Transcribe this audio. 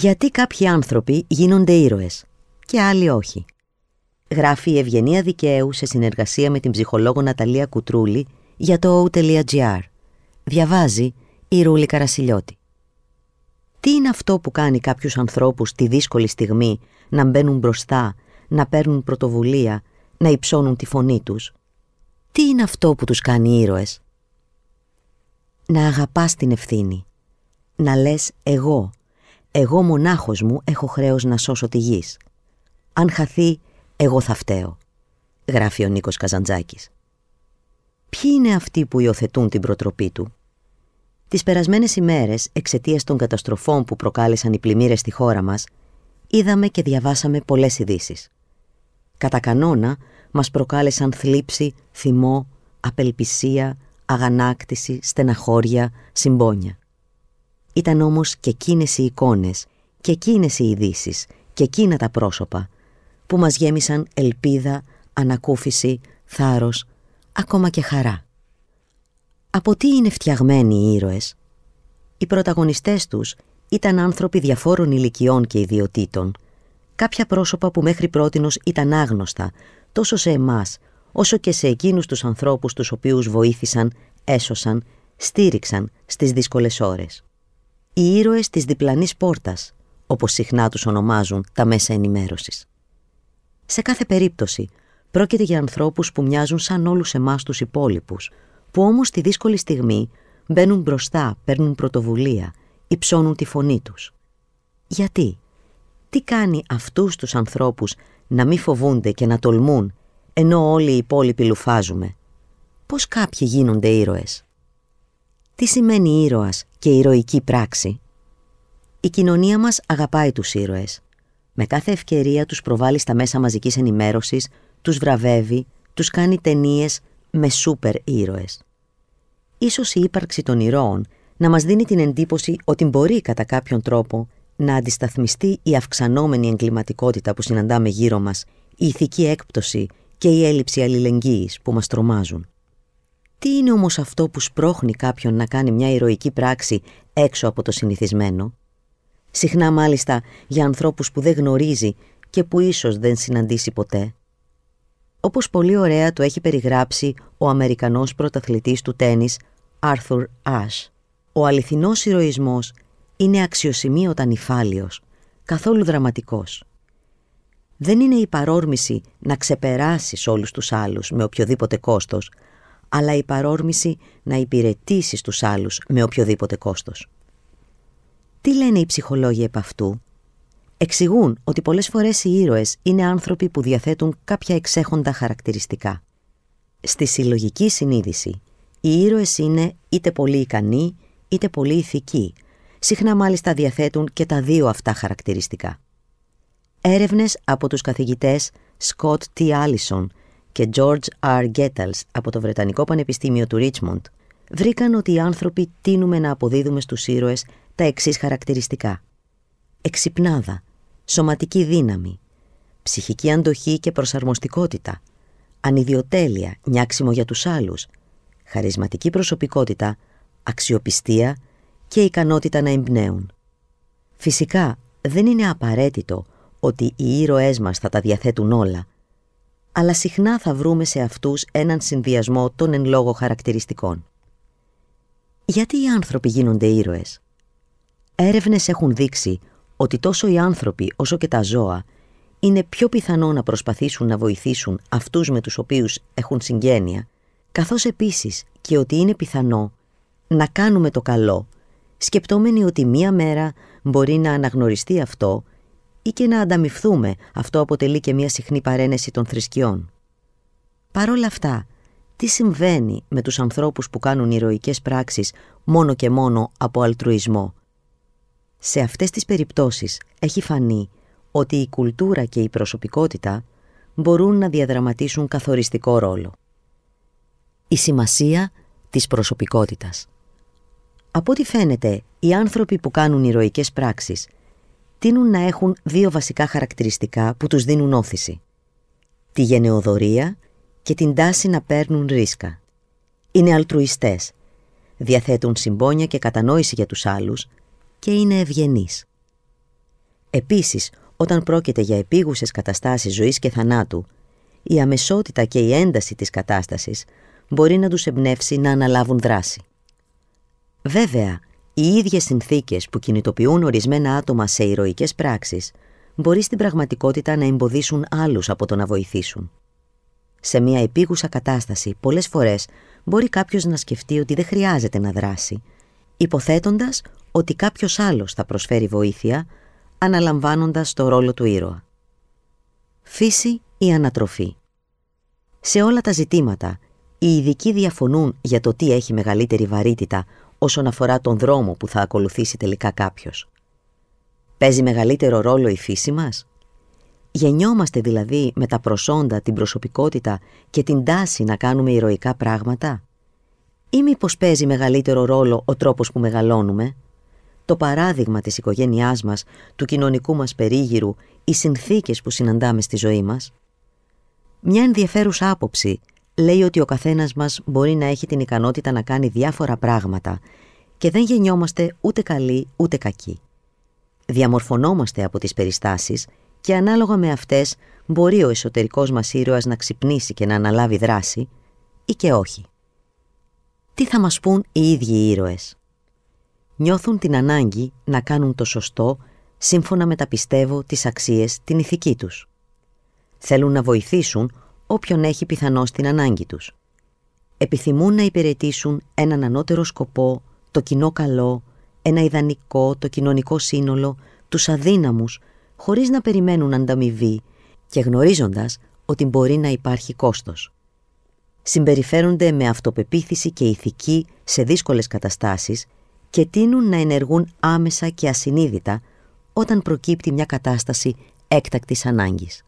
Γιατί κάποιοι άνθρωποι γίνονται ήρωες και άλλοι όχι. Γράφει η Ευγενία Δικαίου σε συνεργασία με την ψυχολόγο Ναταλία Κουτρούλη για το o.gr. Διαβάζει η Ρούλη Καρασιλιώτη. Τι είναι αυτό που κάνει κάποιους ανθρώπους τη δύσκολη στιγμή να μπαίνουν μπροστά, να παίρνουν πρωτοβουλία, να υψώνουν τη φωνή τους; Τι είναι αυτό που τους κάνει ήρωες; Να αγαπάς την ευθύνη. Να λες εγώ, εγώ μονάχος μου έχω χρέος να σώσω τη γης. Αν χαθεί, εγώ θα φταίω, γράφει ο Νίκος Καζαντζάκης. Ποιοι είναι αυτοί που υιοθετούν την προτροπή του; Τις περασμένες ημέρες, εξαιτίας των καταστροφών που προκάλεσαν οι πλημμύρες στη χώρα μας, είδαμε και διαβάσαμε πολλές ειδήσει. Κατά κανόνα, μας προκάλεσαν θλίψη, θυμό, απελπισία, αγανάκτηση, στεναχώρια, συμπόνια. Ήταν όμως και εκείνες οι εικόνες και εκείνες οι ειδήσεις και εκείνα τα πρόσωπα που μας γέμισαν ελπίδα, ανακούφιση, θάρρος, ακόμα και χαρά. Από τι είναι φτιαγμένοι οι ήρωες; Οι πρωταγωνιστές τους ήταν άνθρωποι διαφόρων ηλικιών και ιδιωτήτων, κάποια πρόσωπα που μέχρι πρότινος ήταν άγνωστα τόσο σε εμάς όσο και σε εκείνους τους ανθρώπους τους οποίους βοήθησαν, έσωσαν, στήριξαν στις δύσκολες ώρες οι ήρωες της διπλανής πόρτας, όπως συχνά τους ονομάζουν τα μέσα ενημέρωσης. Σε κάθε περίπτωση, πρόκειται για ανθρώπους που μοιάζουν σαν όλους εμάς τους υπόλοιπους, που όμως στη δύσκολη στιγμή μπαίνουν μπροστά, παίρνουν πρωτοβουλία, υψώνουν τη φωνή τους. Γιατί, τι κάνει αυτούς τους ανθρώπους να μην φοβούνται και να τολμούν, ενώ όλοι οι υπόλοιποι λουφάζουμε; Πώς κάποιοι γίνονται ήρωες; Τι σημαίνει ήρωας και ηρωική πράξη; Η κοινωνία μας αγαπάει τους ήρωες. Με κάθε ευκαιρία τους προβάλλει στα μέσα μαζικής ενημέρωσης, τους βραβεύει, τους κάνει ταινίες με σούπερ ήρωες. Ίσως η ύπαρξη των ηρώων να μας δίνει την εντύπωση ότι μπορεί κατά κάποιον τρόπο να αντισταθμιστεί η αυξανόμενη εγκληματικότητα που συναντάμε γύρω μας, η ηθική έκπτωση και η έλλειψη αλληλεγγύης που μας τρομάζουν. Τι είναι όμως αυτό που σπρώχνει κάποιον να κάνει μια ηρωική πράξη έξω από το συνηθισμένο; Συχνά μάλιστα για ανθρώπους που δεν γνωρίζει και που ίσως δεν συναντήσει ποτέ. Όπως πολύ ωραία το έχει περιγράψει ο Αμερικανός πρωταθλητής του τένις Άρθουρ Άσ. Ο αληθινός ηρωισμός είναι αξιοσημείωτα νυφάλιος, καθόλου δραματικός. Δεν είναι η παρόρμηση να ξεπεράσεις όλους τους άλλους με οποιοδήποτε κόστος, αλλά η παρόρμηση να υπηρετήσει τους άλλους με οποιοδήποτε κόστος. Τι λένε οι ψυχολόγοι επ' αυτού; Εξηγούν ότι πολλές φορές οι ήρωες είναι άνθρωποι που διαθέτουν κάποια εξέχοντα χαρακτηριστικά. Στη συλλογική συνείδηση, οι ήρωες είναι είτε πολύ ικανοί είτε πολύ ηθικοί, συχνά μάλιστα διαθέτουν και τα δύο αυτά χαρακτηριστικά. Έρευνες από τους καθηγητές Scott T. Allison και George R. Gettles από το Βρετανικό Πανεπιστήμιο του Richmond βρήκαν ότι οι άνθρωποι τίνουμε να αποδίδουμε στους ήρωες τα εξής χαρακτηριστικά. Εξυπνάδα, σωματική δύναμη, ψυχική αντοχή και προσαρμοστικότητα, ανιδιοτέλεια, νιάξιμο για τους άλλους, χαρισματική προσωπικότητα, αξιοπιστία και ικανότητα να εμπνέουν. Φυσικά δεν είναι απαραίτητο ότι οι ήρωές μας θα τα διαθέτουν όλα, αλλά συχνά θα βρούμε σε αυτούς έναν συνδυασμό των εν λόγω χαρακτηριστικών. Γιατί οι άνθρωποι γίνονται ήρωες; Έρευνες έχουν δείξει ότι τόσο οι άνθρωποι όσο και τα ζώα είναι πιο πιθανό να προσπαθήσουν να βοηθήσουν αυτούς με τους οποίους έχουν συγγένεια, καθώς επίσης και ότι είναι πιθανό να κάνουμε το καλό, σκεπτόμενοι ότι μία μέρα μπορεί να αναγνωριστεί αυτό ή και να ανταμυφθούμε, αυτό αποτελεί και μια συχνή παρένεση των θρησκειών. Παρ' όλα αυτά, τι συμβαίνει με τους ανθρώπους που κάνουν ηρωικές πράξεις μόνο και μόνο από αλτρουισμό; Σε αυτές τις περιπτώσεις έχει φανεί ότι η κουλτούρα και η προσωπικότητα μπορούν να διαδραματίσουν καθοριστικό ρόλο. Η σημασία της προσωπικότητας Από ό,τι φαίνεται, οι άνθρωποι που κάνουν ηρωικές πράξεις τείνουν να έχουν δύο βασικά χαρακτηριστικά που τους δίνουν όθηση. Τη γενεοδορία και την τάση να παίρνουν ρίσκα. Είναι αλτρουιστές, διαθέτουν συμπόνια και κατανόηση για τους άλλους και είναι ευγενείς. Επίσης, όταν πρόκειται για επίγουσες καταστάσεις ζωής και θανάτου, η αμεσότητα και η ένταση της κατάστασης μπορεί να τους εμπνεύσει να αναλάβουν δράση. Βέβαια, οι ίδιες συνθήκες που κινητοποιούν ορισμένα άτομα σε ηρωικές πράξεις μπορεί στην πραγματικότητα να εμποδίσουν άλλους από το να βοηθήσουν. Σε μια επίγουσα κατάσταση, πολλές φορές μπορεί κάποιος να σκεφτεί ότι δεν χρειάζεται να δράσει, υποθέτοντας ότι κάποιος άλλος θα προσφέρει βοήθεια, αναλαμβάνοντας το ρόλο του ήρωα. Φύση ή ανατροφή Σε όλα τα ζητήματα, οι ειδικοί διαφωνούν για το τι έχει μεγαλύτερη βαρύτητα όσον αφορά τον δρόμο που θα ακολουθήσει τελικά κάποιος. Παίζει μεγαλύτερο ρόλο η φύση μας; Γεννιόμαστε δηλαδή με τα προσόντα, την προσωπικότητα και την τάση να κάνουμε ηρωικά πράγματα; Ή μήπως παίζει μεγαλύτερο ρόλο ο τρόπος που μεγαλώνουμε; Το παράδειγμα της οικογένειάς μας, του κοινωνικού μας περίγυρου, οι συνθήκες που συναντάμε στη ζωή μας; Μια ενδιαφέρουσα άποψη λέει ότι ο καθένας μας μπορεί να έχει την ικανότητα να κάνει διάφορα πράγματα και δεν γεννιόμαστε ούτε καλοί ούτε κακοί. Διαμορφωνόμαστε από τις περιστάσεις και ανάλογα με αυτές μπορεί ο εσωτερικός μας ήρωας να ξυπνήσει και να αναλάβει δράση ή και όχι. Τι θα μας πούν οι ίδιοι οι ήρωες; Νιώθουν την ανάγκη να κάνουν το σωστό σύμφωνα με τα πιστεύω, τις αξίες, την ηθική τους. Θέλουν να βοηθήσουν όποιον έχει πιθανό στην ανάγκη τους. Επιθυμούν να υπηρετήσουν έναν ανώτερο σκοπό, το κοινό καλό, ένα ιδανικό, το κοινωνικό σύνολο, τους αδύναμους, χωρίς να περιμένουν ανταμοιβή και γνωρίζοντας ότι μπορεί να υπάρχει κόστος. Συμπεριφέρονται με αυτοπεποίθηση και ηθική σε δύσκολες καταστάσεις και τείνουν να ενεργούν άμεσα και ασυνείδητα όταν προκύπτει μια κατάσταση έκτακτης ανάγκης.